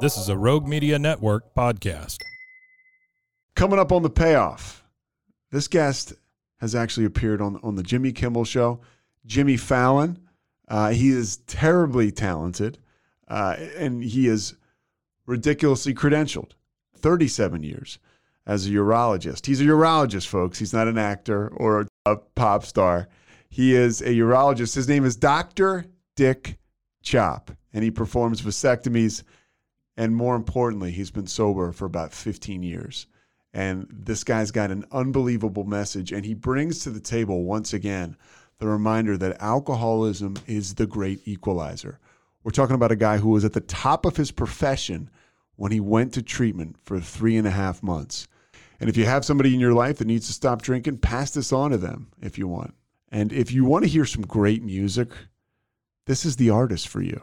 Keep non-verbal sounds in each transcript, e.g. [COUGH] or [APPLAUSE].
This is a Rogue Media Network podcast. Coming up on the payoff, this guest has actually appeared on on the Jimmy Kimmel Show. Jimmy Fallon, uh, he is terribly talented, uh, and he is ridiculously credentialed. Thirty-seven years as a urologist. He's a urologist, folks. He's not an actor or a pop star. He is a urologist. His name is Dr. Dick Chopp, and he performs vasectomies. And more importantly, he's been sober for about 15 years. And this guy's got an unbelievable message. And he brings to the table, once again, the reminder that alcoholism is the great equalizer. We're talking about a guy who was at the top of his profession when he went to treatment for three and a half months. And if you have somebody in your life that needs to stop drinking, pass this on to them if you want. And if you want to hear some great music, this is the artist for you.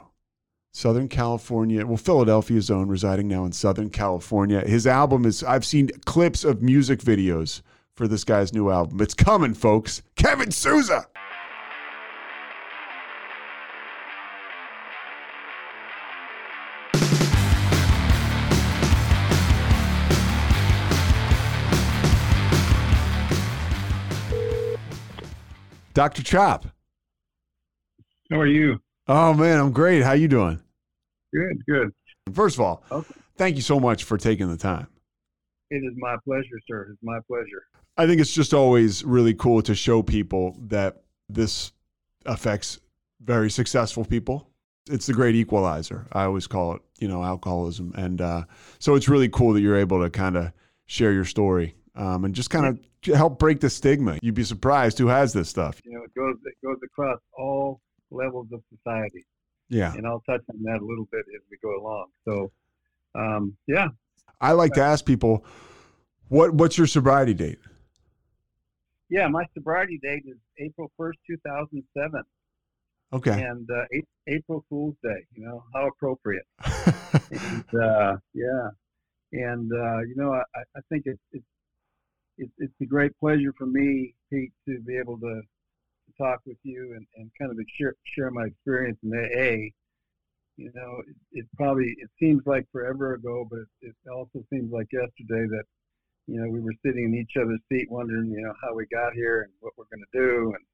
Southern California, well, Philadelphia's own, residing now in Southern California. His album is, I've seen clips of music videos for this guy's new album. It's coming, folks. Kevin Souza. Dr. Chopp. How are you? Oh man, I'm great. How you doing? Good, good. First of all, Okay. thank you so much for taking the time. It is my pleasure, sir. It's my pleasure. I think it's just always really cool to show people that this affects very successful people. It's the great equalizer. I always call it, you know, alcoholism. And uh, so it's really cool that you're able to kind of share your story um, and just kind of help break the stigma. You'd be surprised who has this stuff. You know, it goes it goes across all levels of society, Yeah. and I'll touch on that a little bit as we go along. So, um, yeah, I like to ask people, what what's your sobriety date? yeah. My sobriety date is April first, two thousand seven, Okay. and uh, April Fool's Day. You know how appropriate. [LAUGHS] and, uh, yeah, and uh, you know, I, I think it's it's it's it's a great pleasure for me, Pete, to be able to talk with you and, and kind of share share my experience in AA. You know, it, it probably it seems like forever ago, but it, it also seems like yesterday that you know we were sitting in each other's seat, wondering you know how we got here and what we're going to do and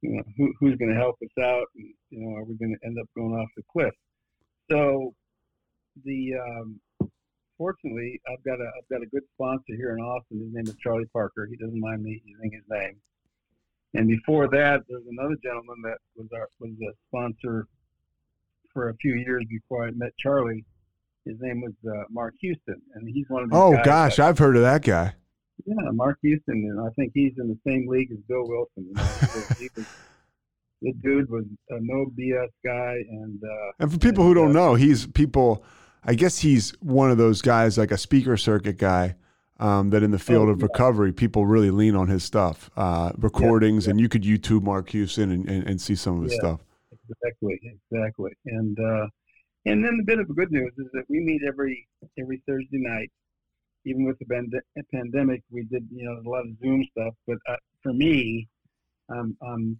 you know who, who's going to help us out and you know are we going to end up going off the cliff? So the um, fortunately i've got a i've got a good sponsor here in austin. His name is charlie parker. He doesn't mind me using his name and before that there's another gentleman that was our was a sponsor for a few years before i met charlie his name was uh, mark houston and he's one of the oh gosh, that- I've heard of that guy. yeah, Mark Houston, and I think he's in the same league as Bill Wilson. You know? [LAUGHS] Was, the dude was a no BS guy, and uh, And for people who don't uh, know, he's people. I guess he's one of those guys, like a speaker circuit guy, um, that in the field Oh, of yeah. recovery, people really lean on his stuff, uh, recordings, and you could YouTube Mark Houston and, and, and see some of his Yeah. stuff. exactly, exactly, and uh, and then the bit of good news is that we meet every every Thursday night. Even with the pand- pandemic, we did you know a lot of Zoom stuff. But uh, for me, um, um,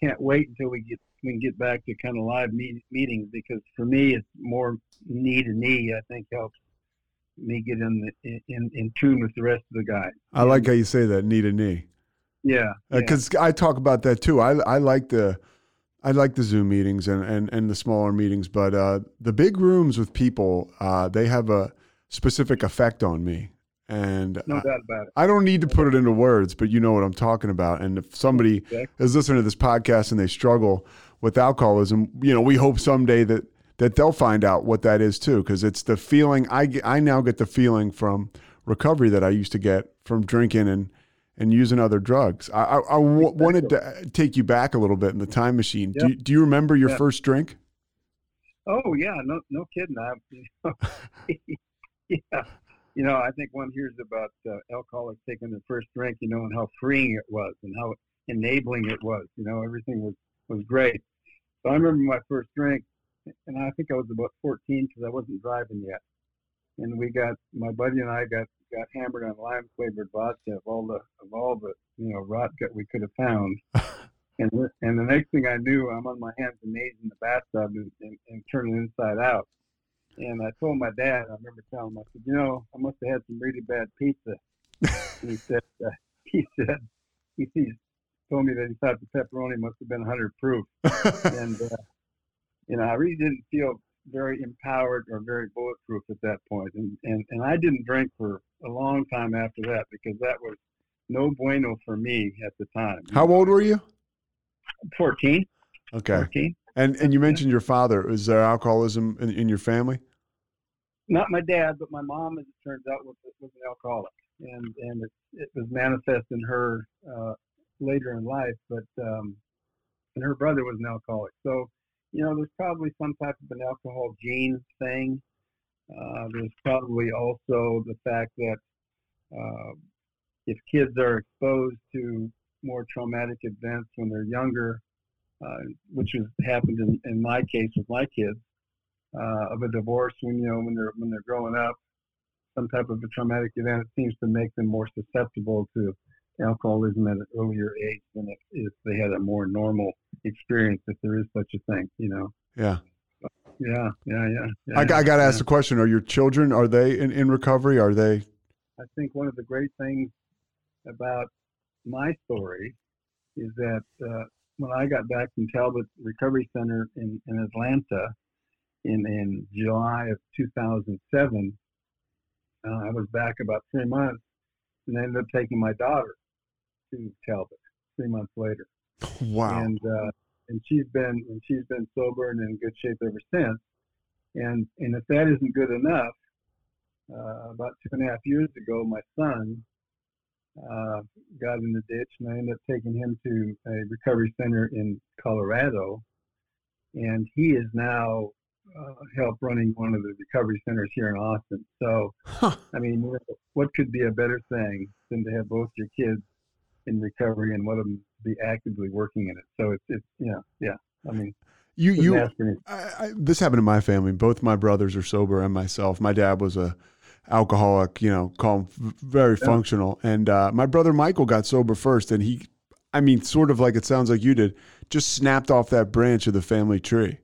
can't wait until we get we can get back to kind of live meet, meetings because for me it's more knee to knee. I think helps me get in the, in in tune with the rest of the guys. I like how you say that, knee to knee, Yeah, yeah. because I talk about that too. I I like the. I like the Zoom meetings and, and, and the smaller meetings, but uh, the big rooms with people, uh, they have a specific effect on me. And no I- doubt about it. I don't need to put it into words, but you know what I'm talking about. And if somebody Exactly. is listening to this podcast and they struggle with alcoholism, you know, we hope someday that that they'll find out what that is too, because it's the feeling I get, I now get the feeling from recovery that I used to get from drinking and and using other drugs. I, I, I w- wanted to take you back a little bit in the time machine. Do, you, do you remember your first drink? Oh yeah, no no kidding. I, you know, [LAUGHS] yeah, you know, I think one hears about uh, alcoholics taking their first drink, you know, and how freeing it was and how enabling it was. You know, everything was was great. So I remember my first drink, and I think I was about 14 because I wasn't driving yet. And we got my buddy and I got got hammered on lime flavored vodka of all the of all the you know rot gut we could have found. [LAUGHS] and and the next thing I knew, I'm on my hands and knees in the bathtub and, and, and turning inside out. And I told my dad, I remember telling him, I said, you know, I must have had some really bad pizza. [LAUGHS] and he said, uh, [LAUGHS] he said, he, he told me that he thought the pepperoni must have been 100 proof. and, uh, you know, I really didn't feel very empowered or very bulletproof at that point. And, and, and I didn't drink for a long time after that because that was no bueno for me at the time. How old were you? 14. Okay. 14. And and you mentioned your father. Is there alcoholism in, in your family? Not my dad, but my mom, as it turns out, was, was an alcoholic, and and it, it was manifest in her uh, later in life. But um, and her brother was an alcoholic, so you know there's probably some type of an alcohol gene thing. Uh, there's probably also the fact that uh, if kids are exposed to more traumatic events when they're younger, uh, which has happened in, in my case with my kids, uh, of a divorce when you know when they're when they're growing up, some type of a traumatic event, seems to make them more susceptible to alcoholism at an earlier age than if, if they had a more normal experience, if there is such a thing, you know. Yeah. Yeah, yeah, yeah. yeah I, I got to ask yeah. the question: Are your children are they in, in recovery? Are they? I think one of the great things about my story is that uh, when I got back from Talbot Recovery Center in, in Atlanta in, in July of 2007, uh, I was back about three months and I ended up taking my daughter to Talbot three months later. [LAUGHS] Wow. And, uh, and she's been, and she's been sober and in good shape ever since. And, and if that isn't good enough, uh, about two and a half years ago, my son uh, got in the ditch, and I ended up taking him to a recovery center in Colorado, and he is now uh, help running one of the recovery centers here in Austin. So, Huh. I mean, what could be a better thing than to have both your kids in recovery and one of them be actively working in it? So it's it's yeah yeah. I mean, You you ask for any- I, I, this happened in my family. Both my brothers are sober, and myself. My dad was a alcoholic. You know, call him very Yeah. functional. And uh, my brother Michael got sober first, and he, I mean, sort of like it sounds like you did, just snapped off that branch of the family tree.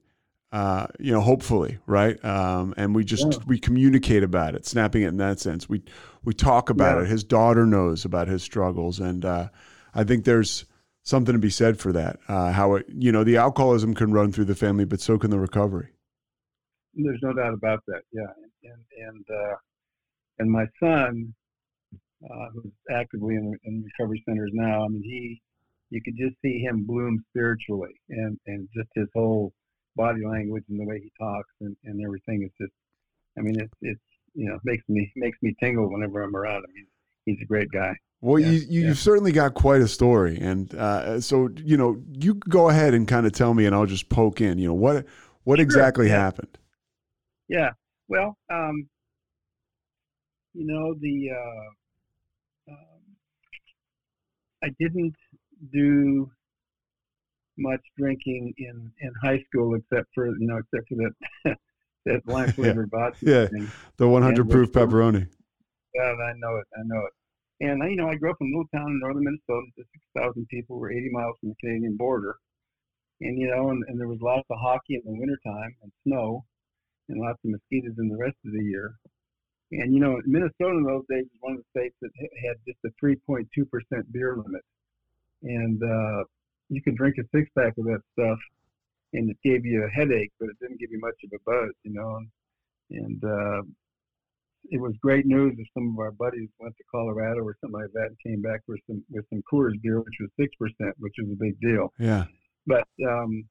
Uh, you know, hopefully, right? Um, and we just Yeah. we communicate about it, snapping it in that sense. We we talk about Yeah. it. His daughter knows about his struggles, and uh, I think there's something to be said for that. Uh, how it, you know, the alcoholism can run through the family, but so can the recovery. There's no doubt about that. Yeah, and and uh, and my son, uh, who's actively in, in recovery centers now. I mean, he, you could just see him bloom spiritually, and and just his whole body language and the way he talks and, and everything is just. I mean, it's it's you know makes me makes me tingle whenever I'm around him. He's he's a great guy. Well, Yeah, you, you yeah. you've certainly got quite a story, and uh, so you know, you go ahead and kind of tell me, and I'll just poke in. You know, what what Sure, exactly yeah. happened? Yeah. Well, um, you know, the uh, um, I didn't do much drinking in in high school except for you know except for that [LAUGHS] that lime flavored vodka Yeah. thing. The 100 Yeah, proof pepperoni. Yeah, I know it. I know it. And you know, I grew up in a little town in northern Minnesota, just six thousand people. We're eighty miles from the Canadian border, and you know, and, and there was lots of hockey in the wintertime and snow, and lots of mosquitoes in the rest of the year. And you know, Minnesota in those days was one of the states that had just a three point two percent beer limit, and uh, you could drink a six pack of that stuff, and it gave you a headache, but it didn't give you much of a buzz, you know. And uh, it was great news if some of our buddies went to Colorado or something like that and came back with some with some Coors beer, which was six percent, which was a big deal. Yeah. But um,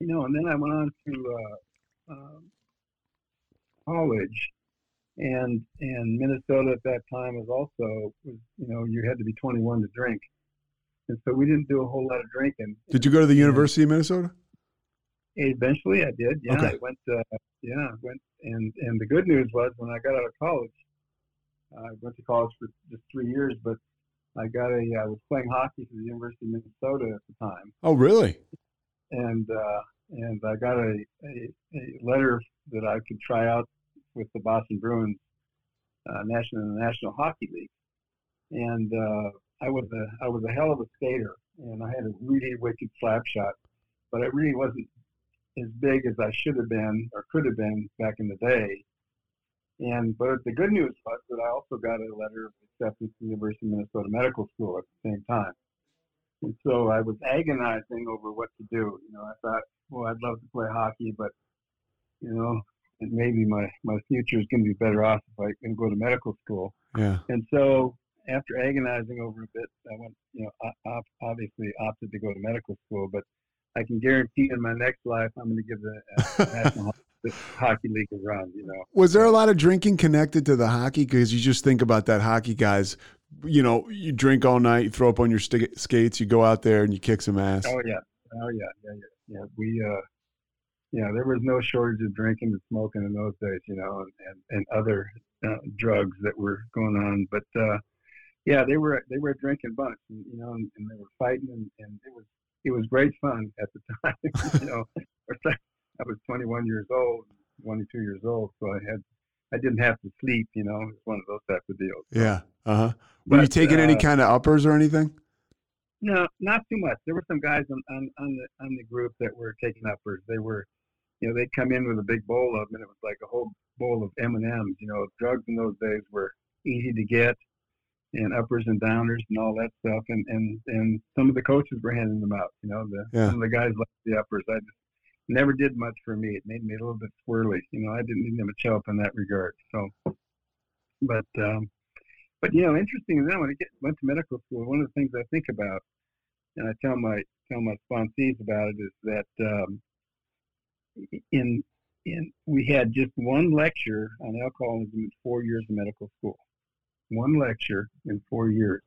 you know, and then I went on to uh, um, college, and and Minnesota at that time was also was you know you had to be 21 to drink, and so we didn't do a whole lot of drinking. Did you go to the University of Minnesota? Eventually, I did. Yeah, Okay. I went. Uh, yeah, I went. And and the good news was when I got out of college, I went to college for just three years, but I got a. I was playing hockey for the University of Minnesota at the time, Oh, really? and uh, and I got a, a a letter that I could try out with the Boston Bruins uh, national National Hockey League, and uh, I was a I was a hell of a skater, and I had a really wicked slap shot, but I really wasn't as big as I should have been or could have been back in the day. And but the good news was that I also got a letter of acceptance to the University of Minnesota Medical School at the same time. And so I was agonizing over what to do. You know, I thought, well, I'd love to play hockey, but you know, and maybe my my future is going to be better off if I can go to medical school. Yeah. And so after agonizing over a bit, I went, you know, obviously opted to go to medical school, but I can guarantee in my next life I'm going to give the uh, National [LAUGHS] Hockey League a run, you know. Was there a lot of drinking connected to the hockey? Because you just think about that hockey guys. You know, you drink all night, you throw up on your st- skates, you go out there and you kick some ass. Oh yeah, oh yeah, yeah, yeah. yeah. We, uh, yeah, there was no shortage of drinking and smoking in those days, you know, and and, and other uh, drugs that were going on. But uh, yeah, they were they were a drinking bunch, and, you know, and, and they were fighting, and, and it was it was great fun at the time. [LAUGHS] you know, I was 21 years old, 22 years old, so I had I didn't have to sleep. You know, it was one of those type of deals. Yeah. Uh huh. Were you taking any uh, kind of uppers or anything? No, not too much. There were some guys on, on, on the on the group that were taking uppers. They were, you know, they'd come in with a big bowl of them, and it was like a whole bowl of M and M's. You know, drugs in those days were easy to get, and uppers and downers and all that stuff. And and and some of the coaches were handing them out. You know, the Yeah. some of the guys liked the uppers. I just never did much for me. It made me a little bit swirly. You know, I didn't need them much help in that regard. So, but um, but you know, interesting. Then when I get, went to medical school, one of the things I think about, and I tell my tell my sponsees about it, is that um, in in we had just one lecture on alcoholism in four years of medical school, one lecture in four years,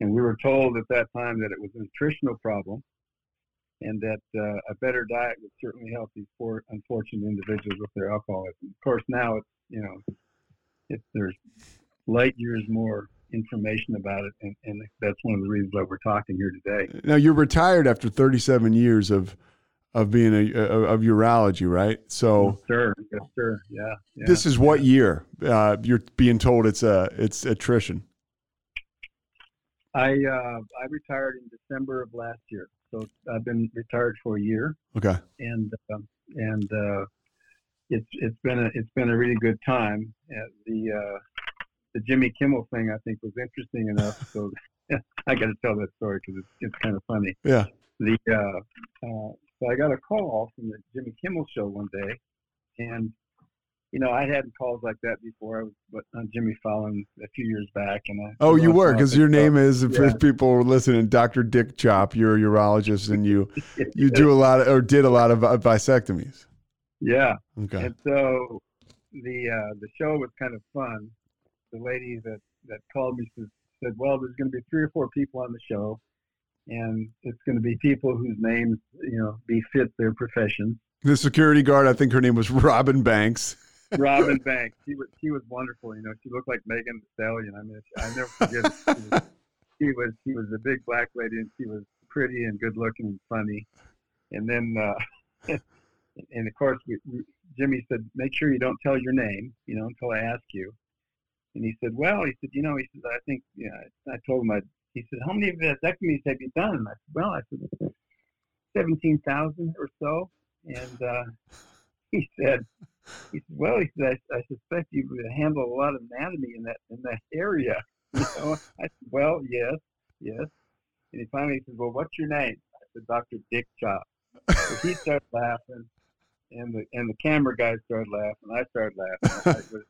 and we were told at that time that it was a nutritional problem, and that uh, a better diet would certainly help these poor, unfortunate individuals with their alcoholism. Of course, now it's you know, it's there's light years more information about it, and, and that's one of the reasons why we're talking here today. Now you're retired after 37 years of of being a, of urology, right? So Yes, sir, yes, sir, yeah. yeah. this is what year? Uh, you're being told it's a it's attrition. I uh, I retired in December of last year, so I've been retired for a year, Okay. and um, and uh, it's it's been a it's been a really good time. The uh, the Jimmy Kimmel thing I think was interesting enough, so [LAUGHS] I got to tell that story because it's it's kind of funny. Yeah. The uh, uh, so I got a call from the Jimmy Kimmel show one day, and you know I hadn't calls like that before. I was but on Jimmy Fallon a few years back, and I Oh, you once in a were because your name is if Yeah. people were listening, Dr. Dick Chopp. You're a urologist and you [LAUGHS] you do a lot of, or did a lot of uh, vasectomies. Yeah, Okay. and so the uh, the show was kind of fun. The lady that that called me said, said "Well, there's going to be three or four people on the show, and it's going to be people whose names you know befit their profession." The security guard, I think her name was Robin Banks. Robin [LAUGHS] Banks, she was she was wonderful. You know, she looked like Megan Thee Stallion. I mean, I never forget. She was, she was she was a big black lady, and she was pretty and good looking and funny. And then, uh, [LAUGHS] and of course, we, we, Jimmy said, "Make sure you don't tell your name, you know, until I ask you." And he said, "Well," he said, "You know," he said, "I think, you know, I told him I." He said, "How many vasectomies have you done?" And I said, "Well," I said, 17,000 or so." And uh, [LAUGHS] he said, he said, "Well," he said, I, "I suspect you would handle a lot of anatomy in that in that area." [LAUGHS] You know, I said, "Well, yes, yes." And he finally said, "Well, what's your name?" I said, "Dr. Dick Chopp." So he started laughing, and the and the camera guy started laughing. I started laughing. It was,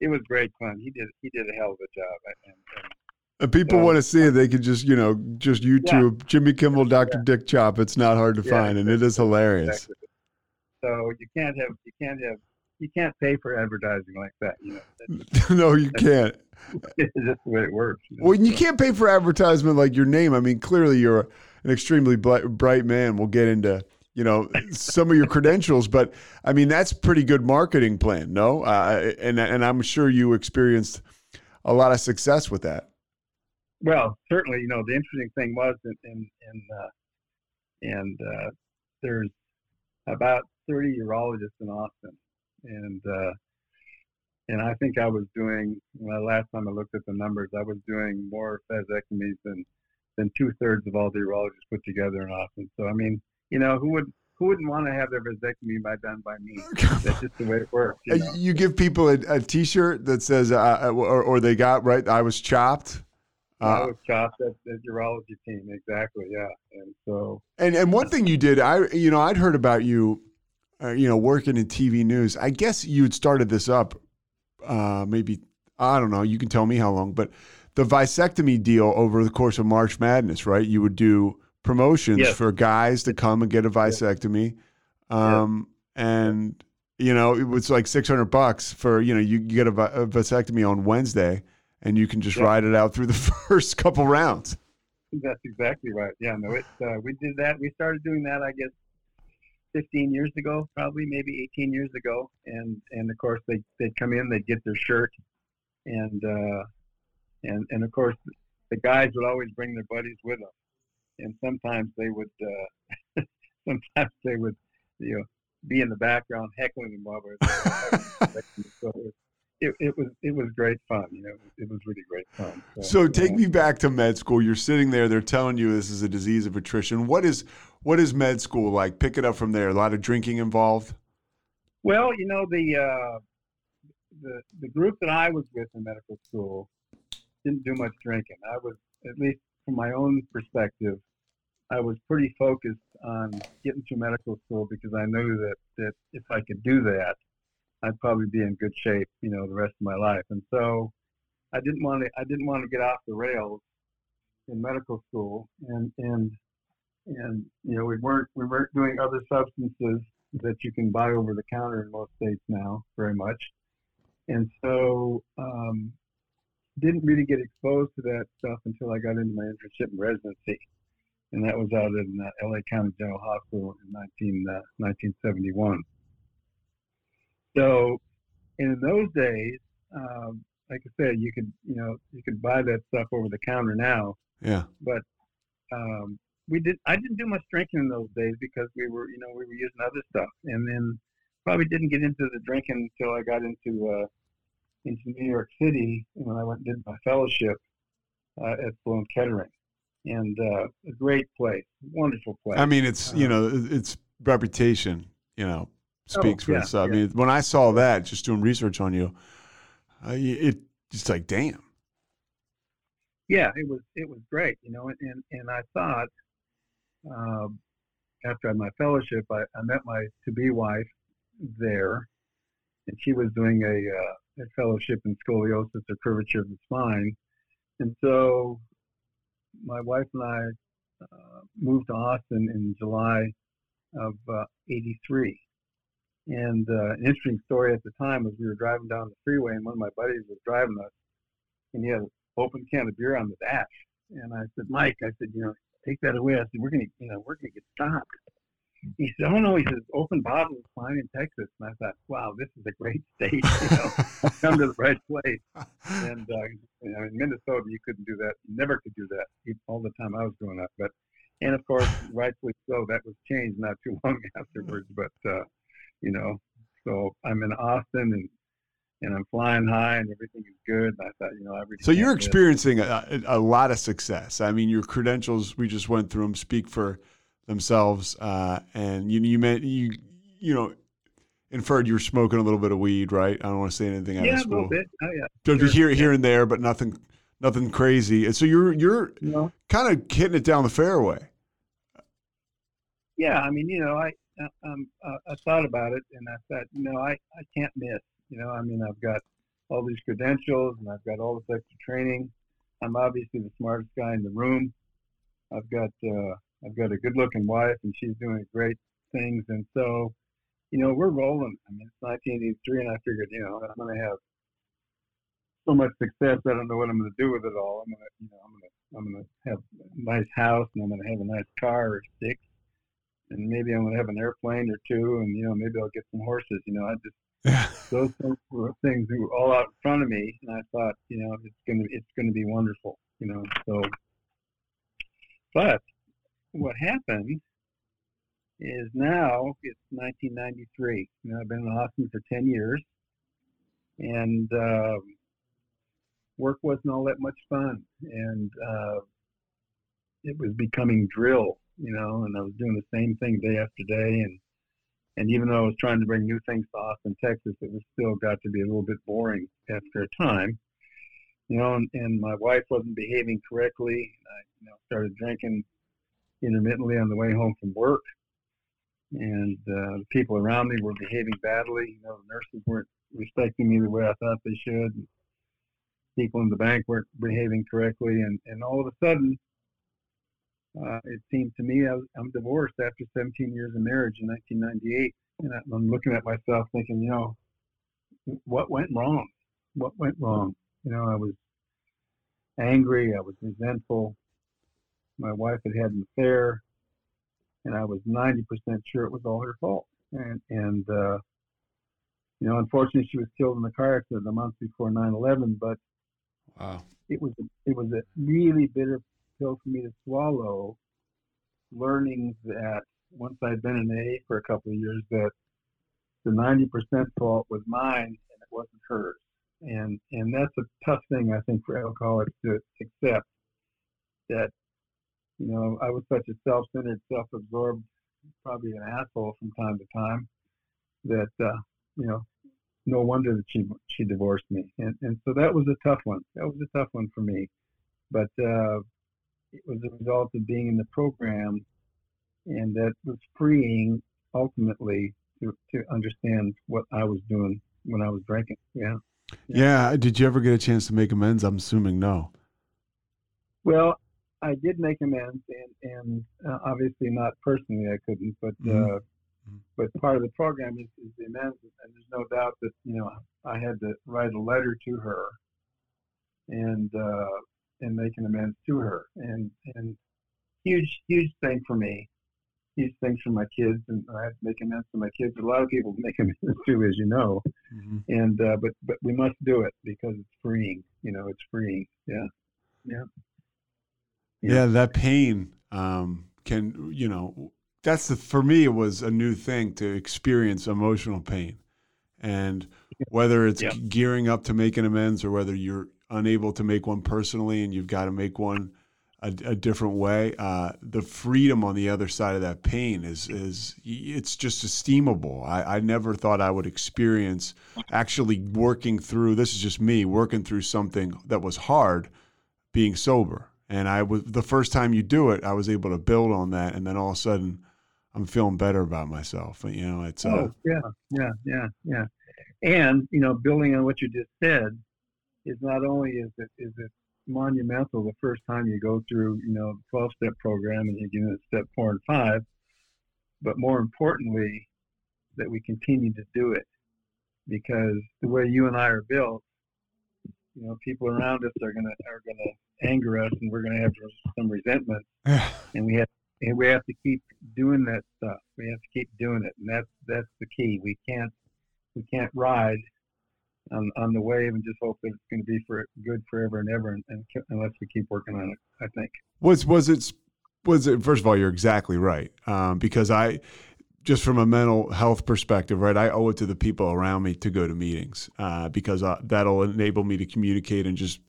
it was great fun. He did he did a hell of a job. And, and If people So- want to see it, they can just, you know, just YouTube Jimmy Kimmel, Dr. Dick Chopp. It's not hard to Yeah, find, and it is hilarious. exactly. So you can't have you can't have you can't pay for advertising like that. You know, [LAUGHS] no, you [LAUGHS] can't. It's just the way it works. You know? Well, you can't pay for advertisement like your name. I mean, clearly you're an extremely bright man. We'll get into you know some of your credentials. But I mean, that's pretty good marketing plan, no? Uh, and and I'm sure you experienced a lot of success with that. Well, certainly, you know, the interesting thing was, in in, in uh, and uh, there's about 30 urologists in Austin, and uh, and I think I was doing well, last time I looked at the numbers, I was doing more vasectomies than than two thirds of all the urologists put together in Austin. So I mean, you know, who would who wouldn't want to have their vasectomy by done by me? [LAUGHS] That's just the way it works. You, know? you give people a a T-shirt that says, uh, or, or they got right. I was chopped. Uh, I was chopped at the urology team, exactly. Yeah, and so and and one thing you did, I you know I'd heard about you, uh, you know, working in TV news. I guess you had started this up, uh, maybe I don't know. You can tell me how long, but the vasectomy deal over the course of March Madness, right? You would do promotions yes. for guys to come and get a vasectomy, um, yes. and you know it was like six hundred bucks for you know you get a, a vasectomy on Wednesday and you can just yeah. ride it out through the [LAUGHS] first couple rounds. That's exactly right. Yeah, no, it. Uh, we did that. We started doing that, I guess, 15 years ago, probably maybe 18 years ago, and and of course they they'd come in, they'd get their shirt, and uh, and and of course the guys would always bring their buddies with them, and sometimes they would uh, [LAUGHS] sometimes they would you know be in the background heckling them while we're [LAUGHS] it, it was it was great fun. You know, it was really great fun. So, so take me back to med school. You're sitting there. They're telling you this is a disease of attrition. What is what is med school like? Pick it up from there. A lot of drinking involved. Well, you know the uh, the the group that I was with in medical school didn't do much drinking. I was at least from my own perspective. I was pretty focused on getting through medical school because I knew that, that if I could do that, I'd probably be in good shape, you know, the rest of my life. And so I didn't want to I didn't want to get off the rails in medical school and and and you know we weren't we weren't doing other substances that you can buy over the counter in most states now very much. And so um, didn't really get exposed to that stuff until I got into my internship and residency. And that was out in uh, LA County General Hospital in 19, uh, 1971. So, in those days, um, like I said, you could you know you could buy that stuff over the counter now. Yeah. But um, we did. I didn't do much drinking in those days because we were you know we were using other stuff, and then probably didn't get into the drinking until I got into uh, into New York City when I went and did my fellowship uh, at Sloan Kettering, and uh, a great place, wonderful place. I mean, it's you know it's reputation, you know, speaks oh, for yeah, itself. Yeah. I mean, when I saw that, just doing research on you, uh, it just like, damn. Yeah, it was it was great, you know, and and I thought um, after I had my fellowship, I, I met my to be wife there, and she was doing a, uh, a fellowship in scoliosis or curvature of the spine, and so my wife and I uh, moved to Austin in July of '83 uh, and uh, an interesting story at the time was we were driving down the freeway, and one of my buddies was driving us, and he had an open can of beer on the dash. And I said, Mike, I said, you know, take that away. I said, we're gonna, you know, we're gonna get stopped. He said, oh no, he says, open bottle is fine in Texas. And I thought, wow, this is a great [LAUGHS] state. You know, come to the right place. And uh, you know, in Minnesota, you couldn't do that. You never could do that all the time I was growing up. But and of course, rightfully so, that was changed not too [LAUGHS] long afterwards. But uh, you know. So I'm in Austin and and I'm flying high and everything is good. And I thought, you know, really so you're experiencing a, a, lot of success. I mean, your credentials we just went through them speak for themselves. Uh, and you you meant you you know inferred you were smoking a little bit of weed, right? I don't want to say anything out yeah, of school. A little bit. Oh, yeah. Sure. Here here and there, but nothing nothing crazy. And so you're you're you know, kind of hitting it down the fairway. Yeah, I mean, you know, I um, uh, I thought about it and I thought, you know, I, I can't miss. You know, I mean, I've got all these credentials and I've got all this extra training. I'm obviously the smartest guy in the room. I've got uh, I've got a good-looking wife and she's doing great things. And so, you know, we're rolling. I mean, it's 1983, and I figured, you know, I'm going to have so much success. I don't know what I'm going to do with it all. I'm going to, you know, I'm going to I'm going to have a nice house and I'm going to have a nice car or six and maybe I'm gonna have an airplane or two, and you know maybe I'll get some horses. You know, I just [LAUGHS] those things were things that were all out in front of me, and I thought, you know, it's gonna it's gonna be wonderful. You know, so but what happened is now it's 1993. You know, I've been in Austin for 10 years, and uh, work wasn't all that much fun, and uh, it was becoming drill. You know, and I was doing the same thing day after day, and and even though I was trying to bring new things to Austin, Texas, it was still got to be a little bit boring after a time. You know, and, and my wife wasn't behaving correctly. I, you know, started drinking intermittently on the way home from work, and uh, the people around me were behaving badly. You know, the nurses weren't respecting me the way I thought they should. People in the bank weren't behaving correctly, and and all of a sudden, uh, it seemed to me I was, I'm divorced after 17 years of marriage in 1998, and I'm looking at myself thinking, you know, what went wrong? What went wrong? You know, I was angry. I was resentful. My wife had had an affair, and I was 90% sure it was all her fault. And and uh, you know, unfortunately, she was killed in a car accident a month before 9/11. But wow, it was it was a really bitter pill for me to swallow. Learning that once I'd been in AA for a couple of years, that the 90% fault was mine and it wasn't hers. And and that's a tough thing I think for alcoholics to accept that you know, I was such a self-centered, self-absorbed, probably an asshole from time to time. That uh, you know, no wonder that she she divorced me, and and so that was a tough one. That was a tough one for me, but uh, it was a result of being in the program, and that was freeing ultimately to to understand what I was doing when I was drinking. Yeah. Yeah. Did you ever get a chance to make amends? I'm assuming no. Well, I did make amends, and and uh, obviously not personally, I couldn't, but mm-hmm. uh, but part of the program is, is the amends, and there's no doubt that you know I had to write a letter to her, and uh, and make an amends to her, and and huge huge thing for me, huge things for my kids, and I have to make amends to my kids. A lot of people make amends [LAUGHS] too, as you know, mm-hmm. and uh, but but we must do it because it's freeing. You know, it's freeing. Yeah, yeah. Yeah, that pain um, can, you know, that's the, for me, it was a new thing to experience emotional pain. And whether it's yeah. gearing up to make an amends or whether you're unable to make one personally and you've got to make one a, a different way, uh, the freedom on the other side of that pain is, is it's just esteemable. I, I never thought I would experience actually working through, this is just me, working through something that was hard being sober and I was the first time you do it, I was able to build on that, and then all of a sudden, I'm feeling better about myself. You know, it's uh, oh, yeah, yeah, yeah, yeah, and you know, building on what you just said, is not only is it is it monumental the first time you go through you know the 12 step program and you get into step four and five, but more importantly, that we continue to do it because the way you and I are built, you know, people around us are gonna are gonna anger us, and we're gonna have some resentment, [SIGHS] and we have and we have to keep doing that stuff. We have to keep doing it, and that's that's the key. We can't we can't ride on on the wave and just hope that it's going to be for good forever and ever, and, and unless we keep working on it. I think was was it was it first of all you're exactly right um, because I just from a mental health perspective, right? I owe it to the people around me to go to meetings uh, because uh, that'll enable me to communicate and just.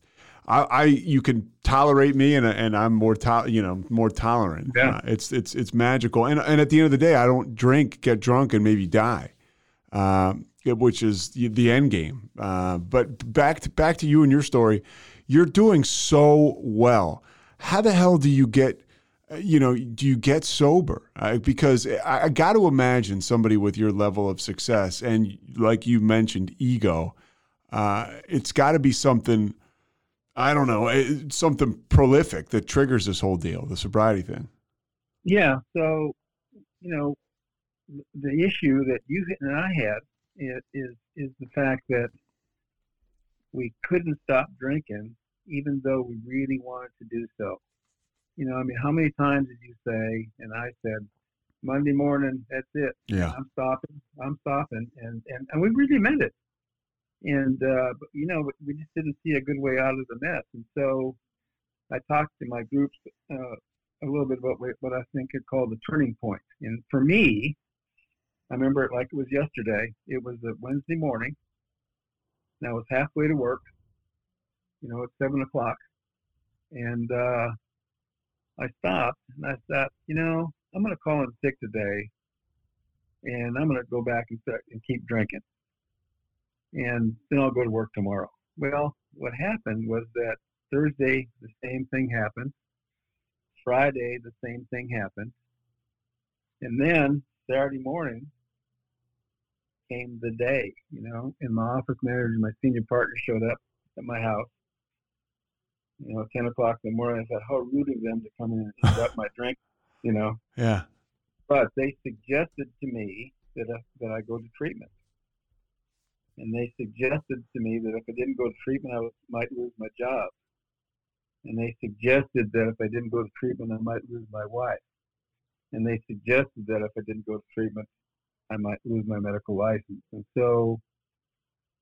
I, I you can tolerate me and and I'm more to, you know more tolerant. Yeah. Uh, it's it's it's magical. And and at the end of the day, I don't drink, get drunk, and maybe die, um, which is the, end game. Uh, but back to back to you and your story, you're doing so well. How the hell do you get? you know, do you get sober? Uh, because I, I got to imagine somebody with your level of success and, like you mentioned, ego. Uh, it's got to be something. I don't know, eh, something prolific that triggers this whole deal, the sobriety thing. Yeah. So, you know, the issue that you and I had is is, is the fact that we couldn't stop drinking, even though we really wanted to do so you know, I mean, how many times did you say, and I said, Monday morning, that's it. Yeah. I'm stopping. I'm stopping, and and, and we really meant it. And uh, but, you know, we just didn't see a good way out of the mess. And so I talked to my groups uh, a little bit about what I think are called the turning point. And for me, I remember it like it was yesterday. It was a Wednesday morning. And I was halfway to work, you know, at seven o'clock, and uh, I stopped and I thought, you know, I'm going to call in sick today, and I'm going to go back and, and keep drinking, and then I'll go to work tomorrow. Well, what happened was that Thursday the same thing happened. Friday the same thing happened, and then Saturday morning came the day, you know, and my office manager, my senior partner showed up at my house you know, 10 o'clock in the morning. I thought, how rude of them to come in and [LAUGHS] interrupt my drink, you know. Yeah. But they suggested to me that I, that I go to treatment. And they suggested to me that if I didn't go to treatment, I was, might lose my job. And they suggested that if I didn't go to treatment, I might lose my wife. And they suggested that if I didn't go to treatment, I might lose my medical license. And so,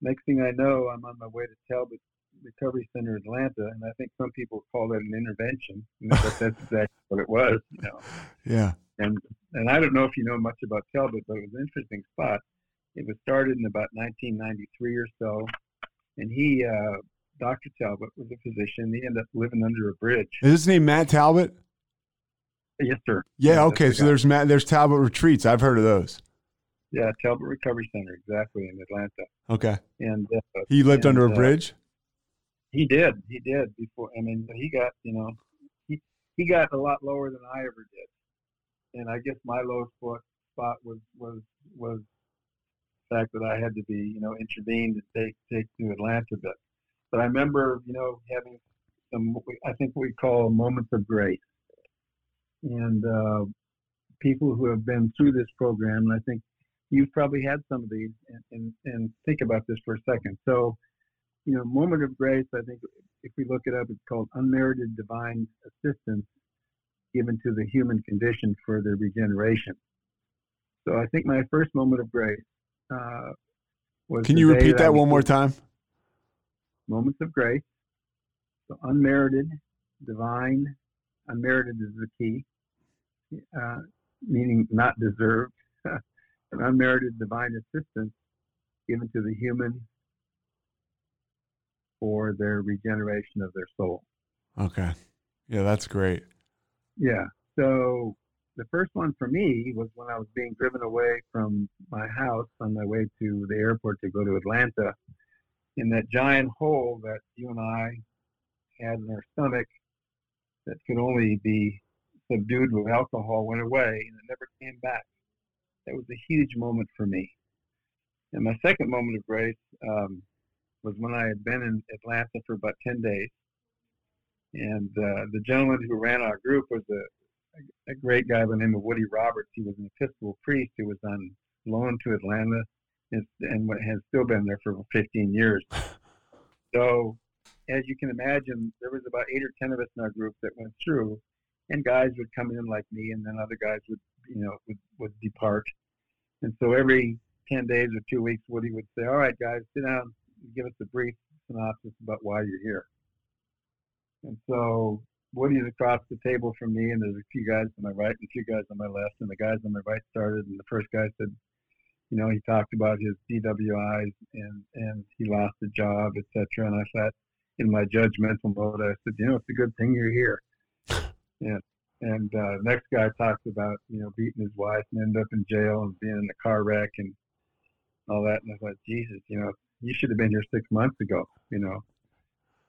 next thing I know, I'm on my way to Talbot Recovery Center Atlanta, and I think some people call that an intervention, but that's exactly what it was, you know. [LAUGHS] Yeah. And and I don't know if you know much about Talbot, but it was an interesting spot. It was started in about 1993 or so, and he, uh, Dr. Talbot, was a physician. He ended up living under a bridge. Is his name Matt Talbot? Yes, sir. Yeah. Yeah, okay. So guy. there's Matt. There's Talbot retreats. I've heard of those. Yeah, Talbot Recovery Center, exactly in Atlanta. Okay. And uh, He lived and, under a uh, bridge. He did. He did before. I mean, he got you know, he he got a lot lower than I ever did, and I guess my lowest spot spot was was was the fact that I had to be you know intervened to take take to Atlanta. But but I remember you know having some I think we call moments of grace, and uh, people who have been through this program, and I think you've probably had some of these, and and, and think about this for a second. So you know, moment of grace, I think if we look it up, it's called unmerited divine assistance given to the human condition for their regeneration. So I think my first moment of grace uh, was. Can you repeat I that one more time? Moments of grace. So unmerited, divine, unmerited is the key, uh, meaning not deserved, [LAUGHS] an unmerited divine assistance given to the human for their regeneration of their soul. Okay. Yeah, that's great. Yeah. So the first one for me was when I was being driven away from my house on my way to the airport to go to Atlanta. In that giant hole that you and I had in our stomach that could only be subdued with alcohol went away and it never came back. That was a huge moment for me. And my second moment of grace um, was when I had been in Atlanta for about 10 days. And uh, the gentleman who ran our group was a, a great guy by the name of Woody Roberts. He was an Episcopal priest who was on loan to Atlanta and, and has still been there for 15 years. [LAUGHS] So, as you can imagine, there was about eight or 10 of us in our group that went through, and guys would come in like me, and then other guys would, you know, would, would depart. And so every 10 days or two weeks, Woody would say, All right, guys, sit down give us a brief synopsis about why you're here. And so Woody's across the table from me, and there's a few guys on my right and a few guys on my left. And the guys on my right started, and the first guy said, you know, he talked about his DWIs and and he lost a job, etc. And I thought, in my judgmental mode, I said, you know, it's a good thing you're here. [LAUGHS] And and uh, next guy talks about you know beating his wife and end up in jail and being in a car wreck and all that. And I thought, Jesus, you know, you should have been here six months ago, you know.